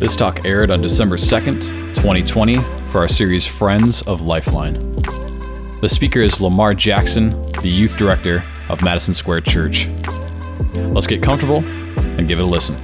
This talk aired on December 2nd, 2020, for our series Friends of Lifeline. The speaker is LeMarr Jackson, the youth director of Madison Square Church. Let's get comfortable and give it a listen.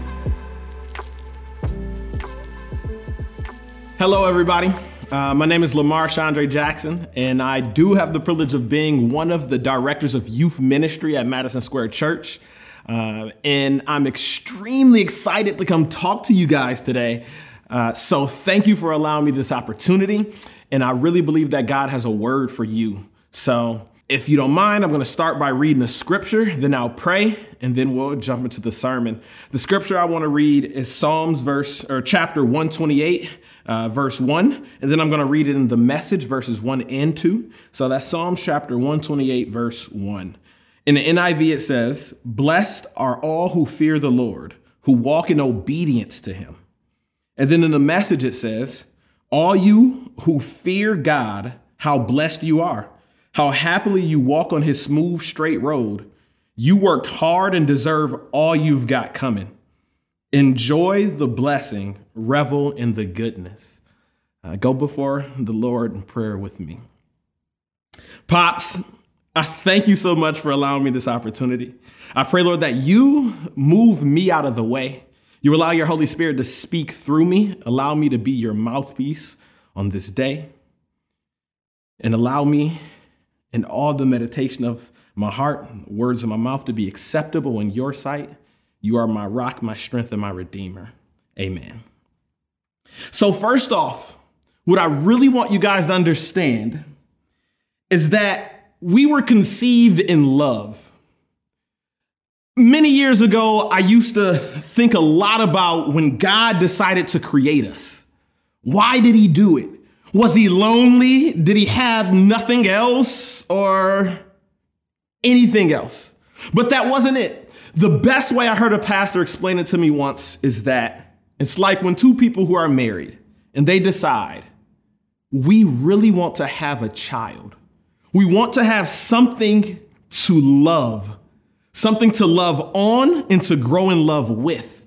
Hello, everybody. Uh, my name is LeMarr Chandre Jackson, and I do have the privilege of being one of the directors of youth ministry at Madison Square Church. Uh, and I'm extremely excited to come talk to you guys today. Uh, so, thank you for allowing me this opportunity. And I really believe that God has a word for you. So, if you don't mind, I'm going to start by reading a scripture, then I'll pray, and then we'll jump into the sermon. The scripture I want to read is Psalms verse or chapter 128, uh, verse 1, and then I'm going to read it in the message verses 1 and 2. So that's Psalms chapter 128, verse 1. In the NIV, it says, Blessed are all who fear the Lord, who walk in obedience to him. And then in the message, it says, All you who fear God, how blessed you are, how happily you walk on his smooth, straight road. You worked hard and deserve all you've got coming. Enjoy the blessing, revel in the goodness. Uh, go before the Lord in prayer with me. Pops, I thank you so much for allowing me this opportunity. I pray, Lord, that you move me out of the way. You allow your Holy Spirit to speak through me, allow me to be your mouthpiece on this day, and allow me in all the meditation of my heart, words of my mouth to be acceptable in your sight. You are my rock, my strength, and my redeemer. Amen. So, first off, what I really want you guys to understand is that we were conceived in love. Many years ago, I used to think a lot about when God decided to create us. Why did he do it? Was he lonely? Did he have nothing else or anything else? But that wasn't it. The best way I heard a pastor explain it to me once is that it's like when two people who are married and they decide, we really want to have a child. We want to have something to love, something to love on and to grow in love with.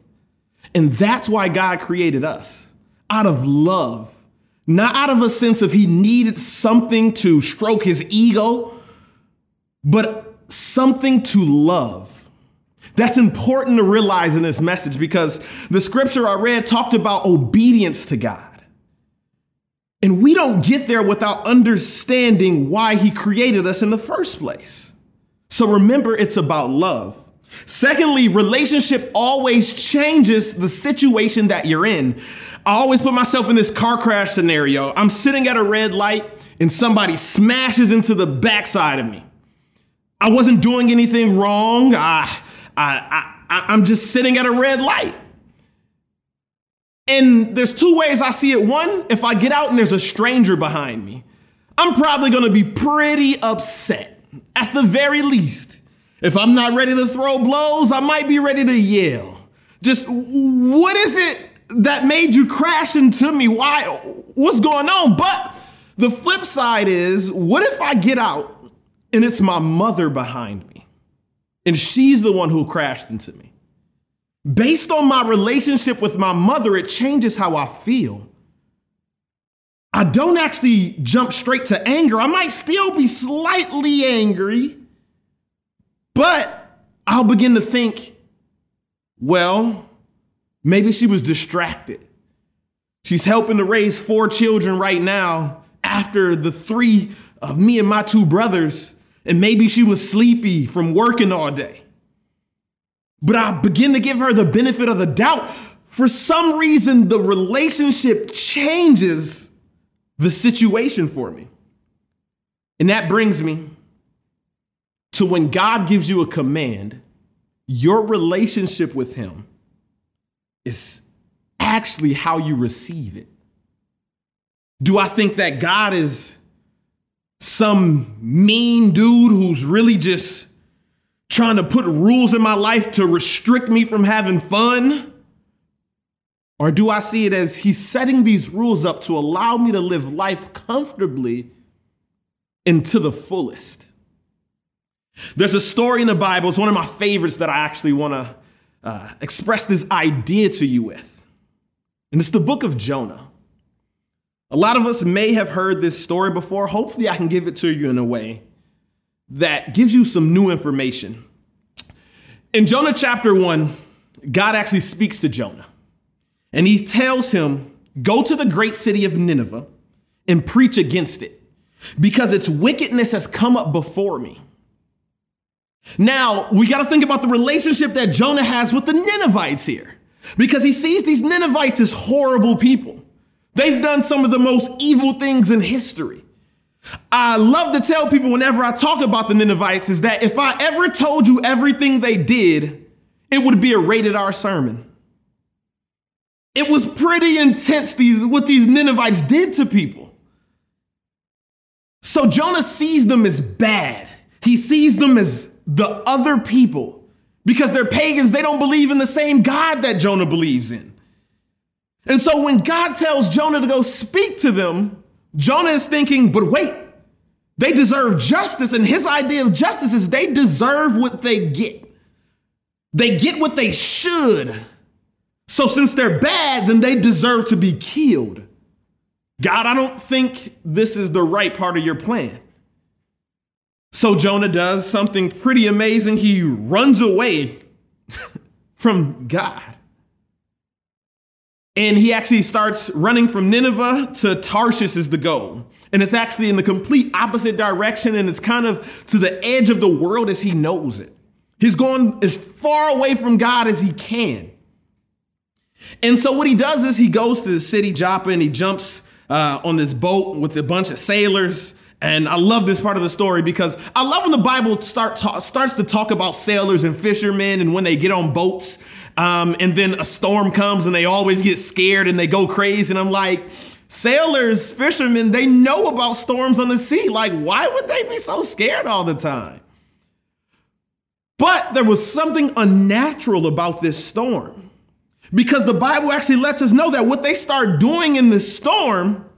And that's why God created us out of love, not out of a sense of he needed something to stroke his ego, but something to love. That's important to realize in this message because the scripture I read talked about obedience to God. And we don't get there without understanding why he created us in the first place. So remember, it's about love. Secondly, relationship always changes the situation that you're in. I always put myself in this car crash scenario. I'm sitting at a red light and somebody smashes into the backside of me. I wasn't doing anything wrong. I, I, I, I'm just sitting at a red light. And there's two ways I see it. One, if I get out and there's a stranger behind me, I'm probably gonna be pretty upset, at the very least. If I'm not ready to throw blows, I might be ready to yell. Just what is it that made you crash into me? Why? What's going on? But the flip side is, what if I get out and it's my mother behind me and she's the one who crashed into me? Based on my relationship with my mother, it changes how I feel. I don't actually jump straight to anger. I might still be slightly angry, but I'll begin to think, well, maybe she was distracted. She's helping to raise four children right now after the three of me and my two brothers, and maybe she was sleepy from working all day. But I begin to give her the benefit of the doubt. For some reason, the relationship changes the situation for me. And that brings me to when God gives you a command, your relationship with Him is actually how you receive it. Do I think that God is some mean dude who's really just trying to put rules in my life to restrict me from having fun? Or do I see it as he's setting these rules up to allow me to live life comfortably and to the fullest? There's a story in the Bible, it's one of my favorites that I actually want to uh, express this idea to you with. And it's the book of Jonah. A lot of us may have heard this story before. Hopefully, I can give it to you in a way that gives you some new information. In Jonah chapter 1, God actually speaks to Jonah and he tells him, Go to the great city of Nineveh and preach against it because its wickedness has come up before me. Now, we got to think about the relationship that Jonah has with the Ninevites here because he sees these Ninevites as horrible people. They've done some of the most evil things in history. I love to tell people whenever I talk about the Ninevites is that if I ever told you everything they did, it would be a rated R sermon. It was pretty intense these, what these Ninevites did to people. So Jonah sees them as bad. He sees them as the other people because they're pagans. They don't believe in the same God that Jonah believes in. And so when God tells Jonah to go speak to them, Jonah is thinking, but wait, they deserve justice. And his idea of justice is they deserve what they get. They get what they should. So since they're bad, then they deserve to be killed. God, I don't think this is the right part of your plan. So Jonah does something pretty amazing. He runs away from God. And he actually starts running from Nineveh to Tarshish is the goal. And it's actually in the complete opposite direction and it's kind of to the edge of the world as he knows it. He's going as far away from God as he can. And so what he does is he goes to the city Joppa and he jumps uh, on this boat with a bunch of sailors and I love this part of the story because I love when the Bible start ta- starts to talk about sailors and fishermen and when they get on boats um, and then a storm comes and they always get scared and they go crazy. And I'm like, sailors, fishermen, they know about storms on the sea. Like, why would they be so scared all the time? But there was something unnatural about this storm because the Bible actually lets us know that what they start doing in this storm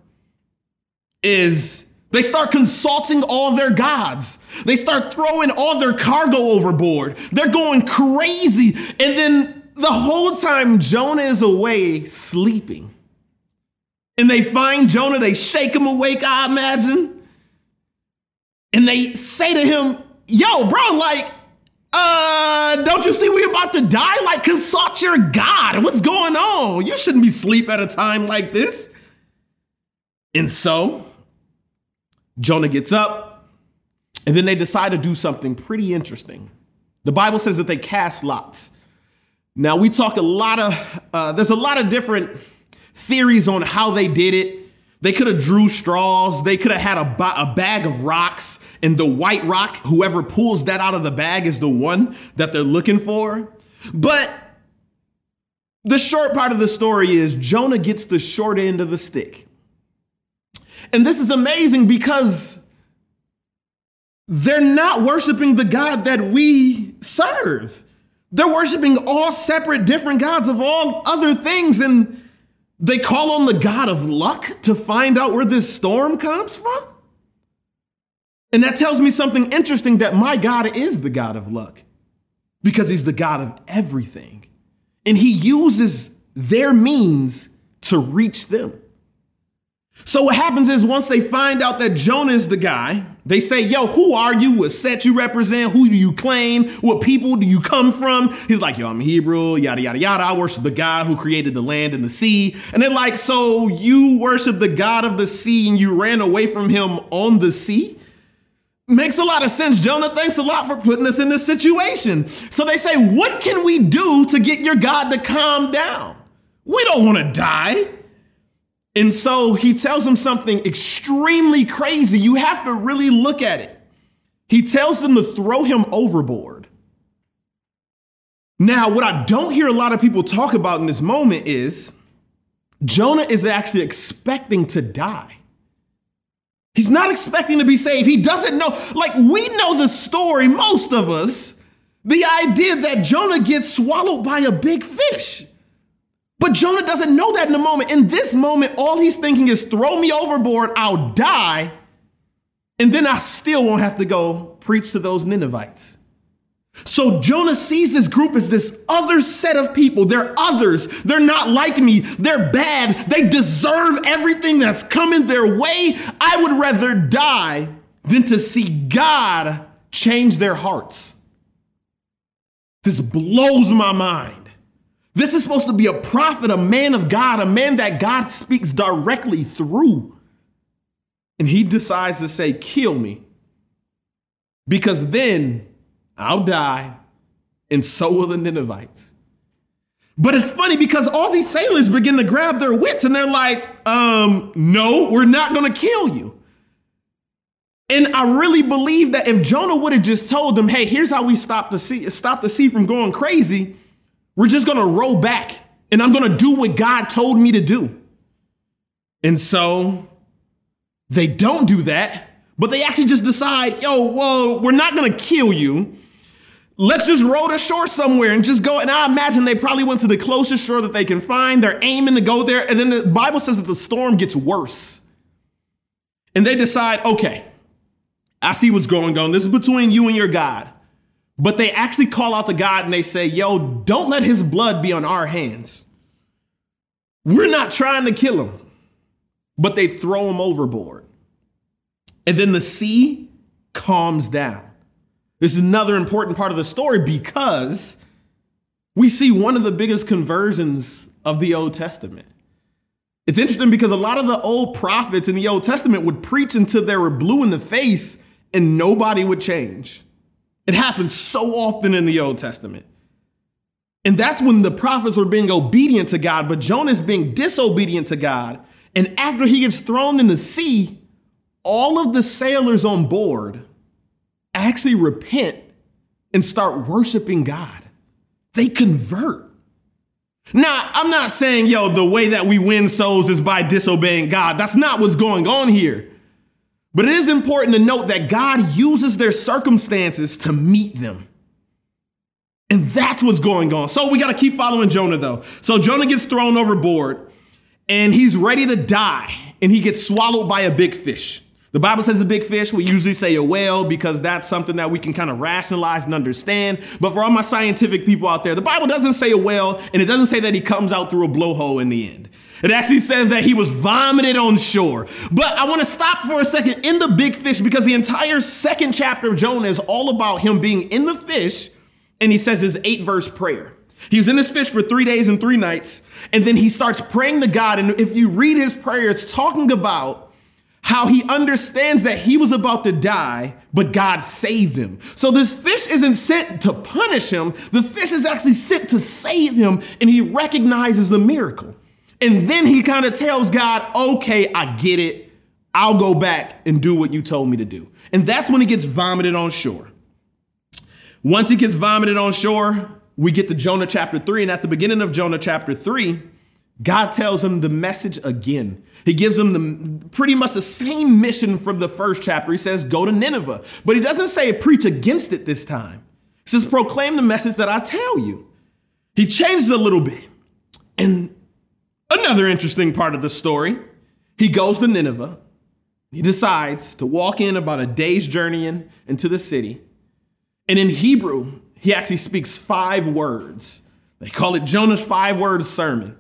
is they start consulting all their gods. They start throwing all their cargo overboard. They're going crazy. And then the whole time Jonah is away sleeping. And they find Jonah, they shake him awake, I imagine. And they say to him, Yo, bro, like, uh, don't you see we about to die? Like, consult your God. What's going on? You shouldn't be asleep at a time like this. And so Jonah gets up, and then they decide to do something pretty interesting. The Bible says that they cast lots. Now, we talk a lot of, uh, there's a lot of different theories on how they did it. They could have drew straws. They could have had a, a bag of rocks, and the white rock, whoever pulls that out of the bag is the one that they're looking for. But the short part of the story is Jonah gets the short end of the stick. And this is amazing because they're not worshiping the God that we serve. They're worshiping all separate, different gods of all other things. And they call on the God of luck to find out where this storm comes from. And that tells me something interesting that my God is the God of luck because he's the God of everything. And he uses their means to reach them. So what happens is once they find out that Jonah is the guy, they say, yo, who are you? What set you represent? Who do you claim? What people do you come from? He's like, yo, I'm Hebrew, yada, yada, yada. I worship the God who created the land and the sea. And they're like, so you worship the God of the sea and you ran away from him on the sea? Makes a lot of sense, Jonah. Thanks a lot for putting us in this situation. So they say, what can we do to get your God to calm down? We don't want to die. And so he tells them something extremely crazy. You have to really look at it. He tells them to throw him overboard. Now, what I don't hear a lot of people talk about in this moment is Jonah is actually expecting to die. He's not expecting to be saved. He doesn't know. Like, we know the story, most of us, the idea that Jonah gets swallowed by a big fish. But Jonah doesn't know that in the moment. In this moment, all he's thinking is throw me overboard, I'll die, and then I still won't have to go preach to those Ninevites. So Jonah sees this group as this other set of people. They're others. They're not like me. They're bad. They deserve everything that's coming their way. I would rather die than to see God change their hearts. This blows my mind. This is supposed to be a prophet, a man of God, a man that God speaks directly through. And he decides to say, Kill me. Because then I'll die, and so will the Ninevites. But it's funny because all these sailors begin to grab their wits and they're like, um, no, we're not gonna kill you. And I really believe that if Jonah would have just told them, hey, here's how we stop the sea, stop the sea from going crazy, we're just gonna row back and I'm gonna do what God told me to do. And so they don't do that, but they actually just decide, yo, well, we're not gonna kill you. Let's just row to shore somewhere and just go. And I imagine they probably went to the closest shore that they can find. They're aiming to go there. And then the Bible says that the storm gets worse. And they decide, okay, I see what's going on. This is between you and your God. But they actually call out to God and they say, yo, don't let his blood be on our hands. We're not trying to kill him, but they throw him overboard. And then the sea calms down. This is another important part of the story because we see one of the biggest conversions of the Old Testament. It's interesting because a lot of the old prophets in the Old Testament would preach until they were blue in the face and nobody would change. It happens so often in the Old Testament. And that's when the prophets were being obedient to God, but Jonah is being disobedient to God. And after he gets thrown in the sea, all of the sailors on board actually repent and start worshiping God. They convert. Now, I'm not saying, yo, the way that we win souls is by disobeying God. That's not what's going on here. But it is important to note that God uses their circumstances to meet them. And that's what's going on. So we got to keep following Jonah, though. So Jonah gets thrown overboard and he's ready to die, and he gets swallowed by a big fish. The Bible says a big fish. We usually say a whale because that's something that we can kind of rationalize and understand. But for all my scientific people out there, the Bible doesn't say a whale and it doesn't say that he comes out through a blowhole in the end. It actually says that he was vomited on shore. But I want to stop for a second in the big fish because the entire second chapter of Jonah is all about him being in the fish and he says his eight verse prayer. He was in this fish for three days and three nights, and then he starts praying to God. And if you read his prayer, it's talking about how he understands that he was about to die, but God saved him. So this fish isn't sent to punish him, the fish is actually sent to save him, and he recognizes the miracle. And then he kind of tells God, okay, I get it. I'll go back and do what you told me to do. And that's when he gets vomited on shore. Once he gets vomited on shore, we get to Jonah chapter 3. And at the beginning of Jonah chapter 3, God tells him the message again. He gives him the, pretty much the same mission from the first chapter. He says, Go to Nineveh. But he doesn't say preach against it this time. He says, Proclaim the message that I tell you. He changes a little bit. And another interesting part of the story he goes to Nineveh. He decides to walk in about a day's journey in, into the city. And in Hebrew, he actually speaks five words. They call it Jonah's five word sermon.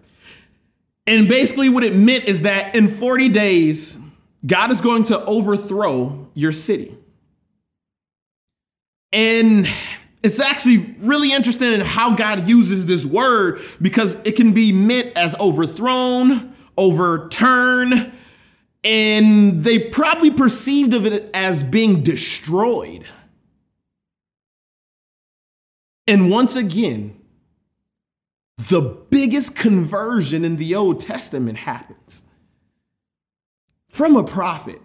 And basically, what it meant is that in 40 days, God is going to overthrow your city. And it's actually really interesting in how God uses this word because it can be meant as overthrown, overturn, and they probably perceived of it as being destroyed. And once again, the biggest conversion in the Old Testament happens from a prophet.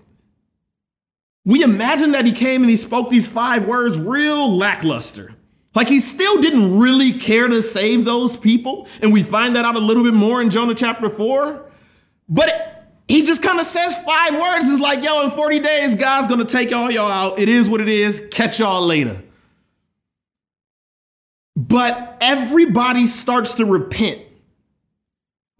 We imagine that he came and he spoke these five words real lackluster. Like he still didn't really care to save those people. And we find that out a little bit more in Jonah chapter 4. But he just kind of says five words. It's like, yo, in 40 days, God's going to take all y'all out. It is what it is. Catch y'all later. But everybody starts to repent.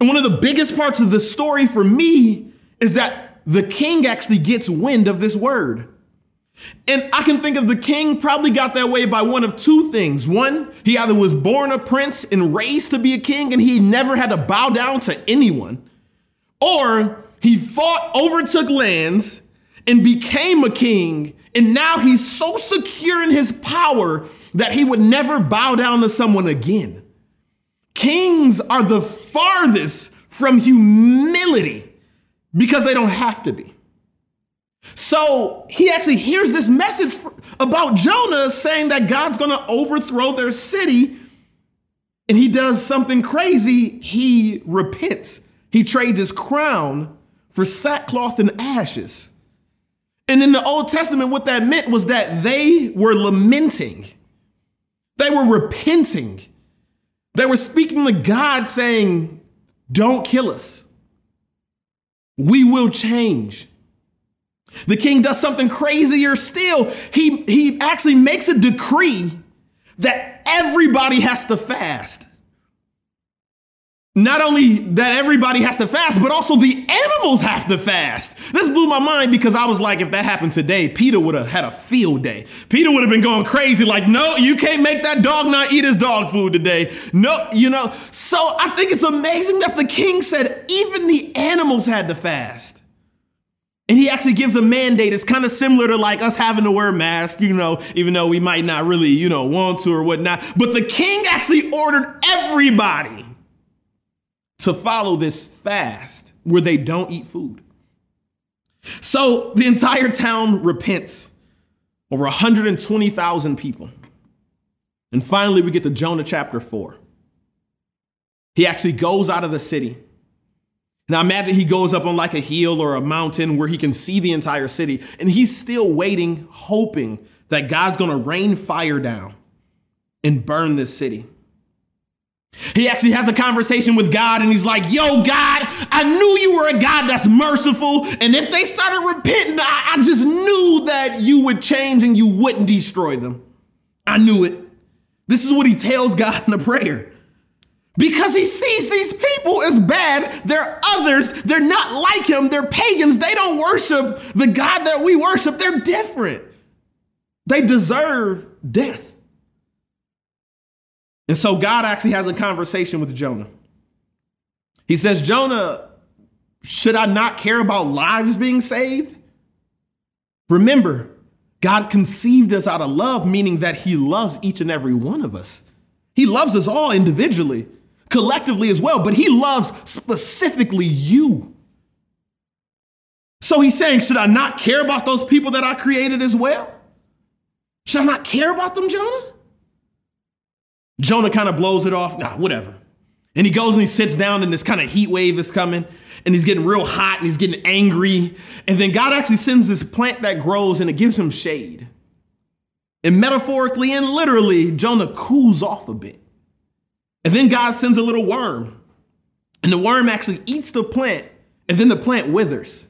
And one of the biggest parts of the story for me is that the king actually gets wind of this word. And I can think of the king probably got that way by one of two things. One, he either was born a prince and raised to be a king and he never had to bow down to anyone, or he fought, overtook lands, and became a king. And now he's so secure in his power that he would never bow down to someone again. Kings are the farthest from humility because they don't have to be. So he actually hears this message about Jonah saying that God's going to overthrow their city. And he does something crazy. He repents. He trades his crown for sackcloth and ashes. And in the Old Testament, what that meant was that they were lamenting, they were repenting, they were speaking to God saying, Don't kill us. We will change. The king does something crazier still. He, he actually makes a decree that everybody has to fast. Not only that everybody has to fast, but also the animals have to fast. This blew my mind because I was like, if that happened today, PETA would have had a field day. PETA would have been going crazy, like, no, you can't make that dog not eat his dog food today. No, you know. So I think it's amazing that the king said even the animals had to fast. And he actually gives a mandate. It's kind of similar to like us having to wear masks, you know, even though we might not really, you know, want to or whatnot. But the king actually ordered everybody to follow this fast where they don't eat food. So the entire town repents, over 120,000 people. And finally, we get to Jonah chapter 4. He actually goes out of the city. Now imagine he goes up on like a hill or a mountain where he can see the entire city, and he's still waiting, hoping that God's gonna rain fire down and burn this city. He actually has a conversation with God and he's like, Yo, God, I knew you were a God that's merciful. And if they started repenting, I, I just knew that you would change and you wouldn't destroy them. I knew it. This is what he tells God in the prayer. Because he sees these people as bad. They're others. They're not like him. They're pagans. They don't worship the God that we worship. They're different. They deserve death. And so God actually has a conversation with Jonah. He says, Jonah, should I not care about lives being saved? Remember, God conceived us out of love, meaning that He loves each and every one of us. He loves us all individually, collectively as well, but He loves specifically you. So He's saying, should I not care about those people that I created as well? Should I not care about them, Jonah? Jonah kind of blows it off. Nah, whatever. And he goes and he sits down, and this kind of heat wave is coming, and he's getting real hot and he's getting angry. And then God actually sends this plant that grows and it gives him shade. And metaphorically and literally, Jonah cools off a bit. And then God sends a little worm, and the worm actually eats the plant, and then the plant withers.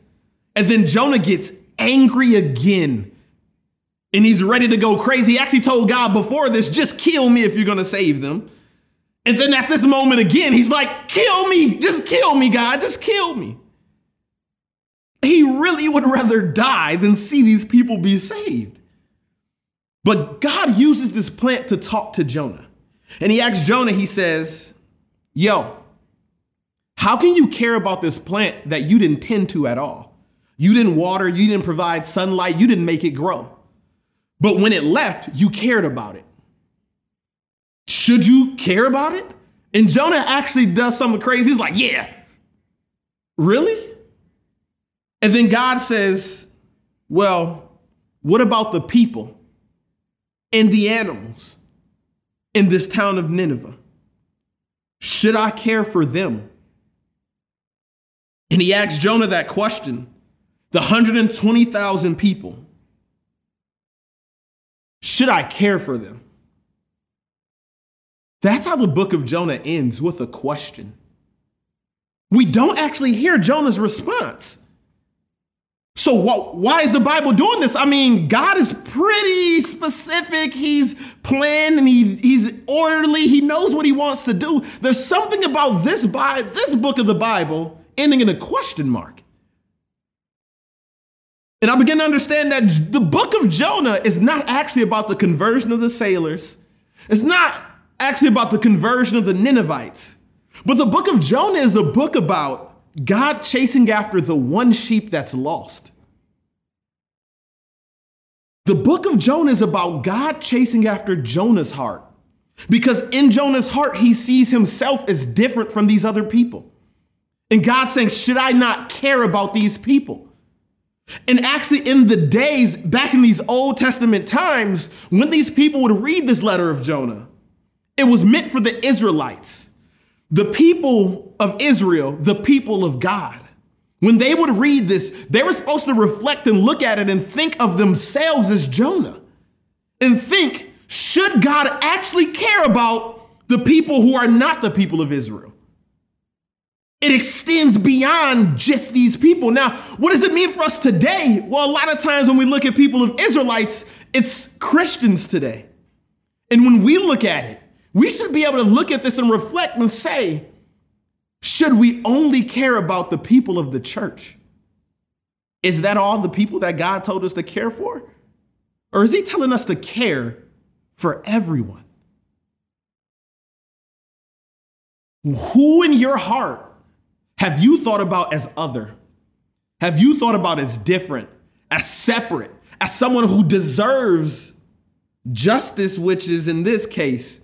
And then Jonah gets angry again and he's ready to go crazy. He actually told God before this, just kill me if you're going to save them. And then at this moment again, he's like, kill me, just kill me, God, just kill me. He really would rather die than see these people be saved. But God uses this plant to talk to Jonah. And he asks Jonah, he says, Yo, how can you care about this plant that you didn't tend to at all? You didn't water, you didn't provide sunlight, you didn't make it grow. But when it left, you cared about it. Should you care about it? And Jonah actually does something crazy. He's like, Yeah, really? And then God says, Well, what about the people and the animals in this town of Nineveh? Should I care for them? And he asks Jonah that question. The 120,000 people should I care for them? That's how the book of Jonah ends with a question. We don't actually hear Jonah's response. So, why is the Bible doing this? I mean, God is pretty specific. He's planned and he, he's orderly. He knows what he wants to do. There's something about this, Bi- this book of the Bible ending in a question mark. And I begin to understand that the book of Jonah is not actually about the conversion of the sailors. It's not actually about the conversion of the Ninevites. But the book of Jonah is a book about God chasing after the one sheep that's lost. The book of Jonah is about God chasing after Jonah's heart. Because in Jonah's heart, he sees himself as different from these other people. And God saying, Should I not care about these people? And actually, in the days back in these Old Testament times, when these people would read this letter of Jonah, it was meant for the Israelites, the people of Israel, the people of God. When they would read this, they were supposed to reflect and look at it and think of themselves as Jonah and think, should God actually care about the people who are not the people of Israel? It extends beyond just these people. Now, what does it mean for us today? Well, a lot of times when we look at people of Israelites, it's Christians today. And when we look at it, we should be able to look at this and reflect and say, should we only care about the people of the church? Is that all the people that God told us to care for? Or is He telling us to care for everyone? Who in your heart have you thought about as other? Have you thought about as different, as separate, as someone who deserves justice, which is in this case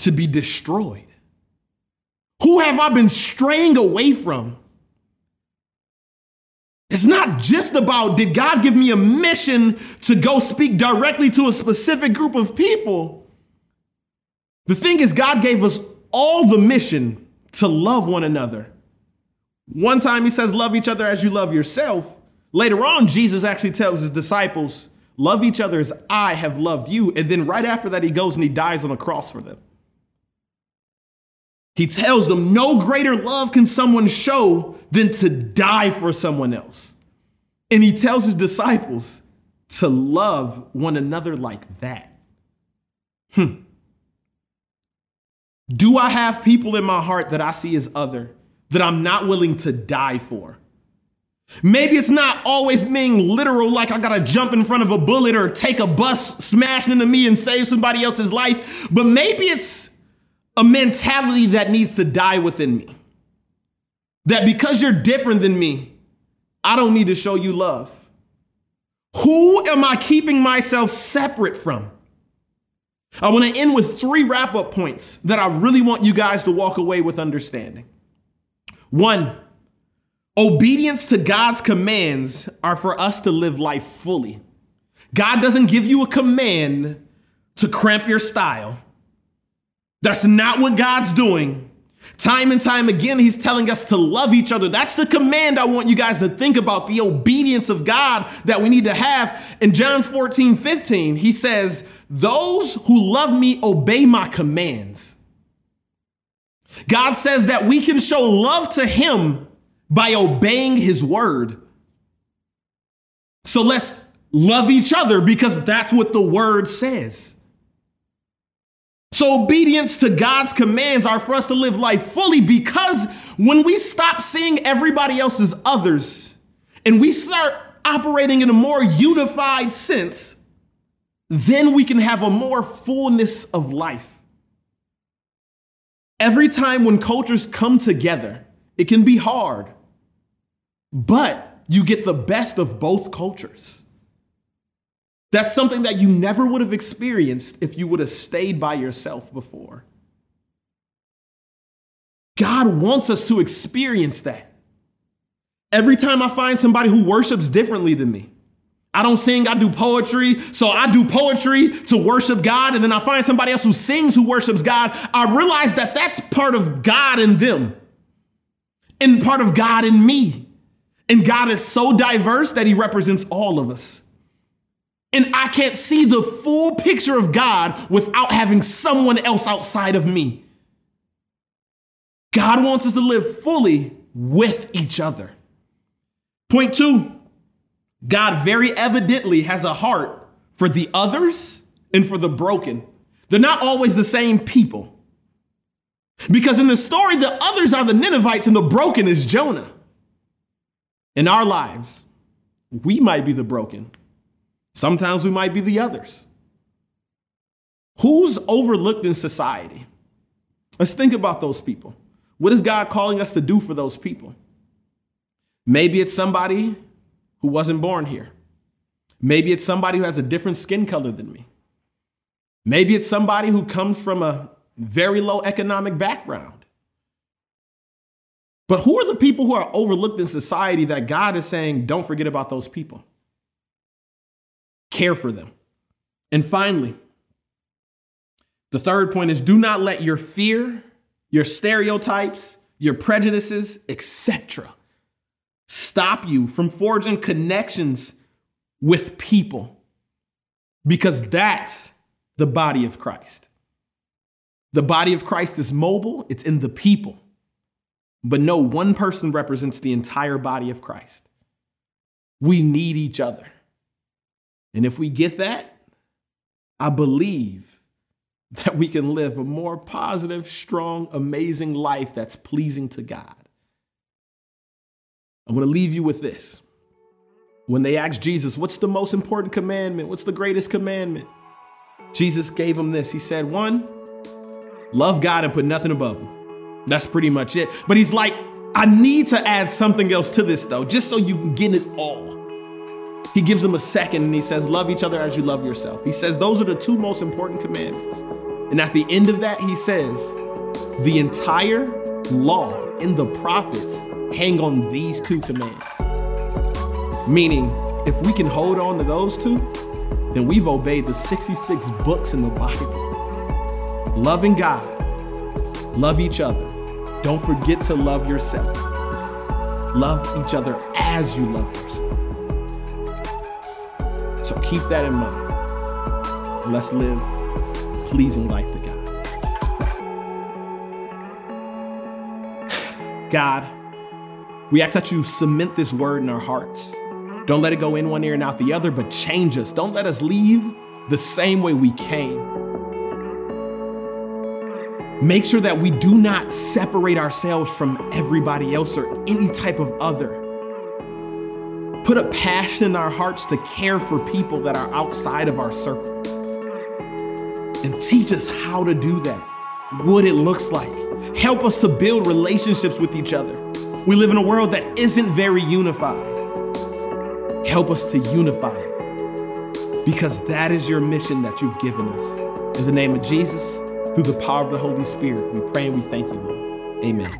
to be destroyed? Who have I been straying away from? It's not just about did God give me a mission to go speak directly to a specific group of people. The thing is, God gave us all the mission to love one another. One time he says, Love each other as you love yourself. Later on, Jesus actually tells his disciples, Love each other as I have loved you. And then right after that, he goes and he dies on a cross for them. He tells them, No greater love can someone show than to die for someone else. And he tells his disciples to love one another like that. Hmm. Do I have people in my heart that I see as other that I'm not willing to die for? Maybe it's not always being literal, like I gotta jump in front of a bullet or take a bus smashing into me and save somebody else's life, but maybe it's a mentality that needs to die within me. That because you're different than me, I don't need to show you love. Who am I keeping myself separate from? I want to end with three wrap up points that I really want you guys to walk away with understanding. One, obedience to God's commands are for us to live life fully. God doesn't give you a command to cramp your style. That's not what God's doing. Time and time again, He's telling us to love each other. That's the command I want you guys to think about the obedience of God that we need to have. In John 14, 15, He says, Those who love me obey my commands. God says that we can show love to Him by obeying His word. So let's love each other because that's what the word says. So, obedience to God's commands are for us to live life fully because when we stop seeing everybody else as others and we start operating in a more unified sense, then we can have a more fullness of life. Every time when cultures come together, it can be hard, but you get the best of both cultures. That's something that you never would have experienced if you would have stayed by yourself before. God wants us to experience that. Every time I find somebody who worships differently than me, I don't sing, I do poetry. So I do poetry to worship God. And then I find somebody else who sings who worships God. I realize that that's part of God in them and part of God in me. And God is so diverse that he represents all of us. And I can't see the full picture of God without having someone else outside of me. God wants us to live fully with each other. Point two God very evidently has a heart for the others and for the broken. They're not always the same people. Because in the story, the others are the Ninevites and the broken is Jonah. In our lives, we might be the broken. Sometimes we might be the others. Who's overlooked in society? Let's think about those people. What is God calling us to do for those people? Maybe it's somebody who wasn't born here. Maybe it's somebody who has a different skin color than me. Maybe it's somebody who comes from a very low economic background. But who are the people who are overlooked in society that God is saying, don't forget about those people? Care for them. And finally, the third point is do not let your fear, your stereotypes, your prejudices, etc., stop you from forging connections with people because that's the body of Christ. The body of Christ is mobile, it's in the people. But no one person represents the entire body of Christ. We need each other. And if we get that, I believe that we can live a more positive, strong, amazing life that's pleasing to God. I want to leave you with this. When they asked Jesus, What's the most important commandment? What's the greatest commandment? Jesus gave them this. He said, One, love God and put nothing above him. That's pretty much it. But he's like, I need to add something else to this though, just so you can get it all. He gives them a second and he says, Love each other as you love yourself. He says, Those are the two most important commandments. And at the end of that, he says, The entire law and the prophets hang on these two commands. Meaning, if we can hold on to those two, then we've obeyed the 66 books in the Bible. Loving God, love each other. Don't forget to love yourself. Love each other as you love yourself. So keep that in mind. Let's live pleasing life to God. God, we ask that you cement this word in our hearts. Don't let it go in one ear and out the other, but change us. Don't let us leave the same way we came. Make sure that we do not separate ourselves from everybody else or any type of other. Put a passion in our hearts to care for people that are outside of our circle. And teach us how to do that, what it looks like. Help us to build relationships with each other. We live in a world that isn't very unified. Help us to unify it because that is your mission that you've given us. In the name of Jesus, through the power of the Holy Spirit, we pray and we thank you, Lord. Amen.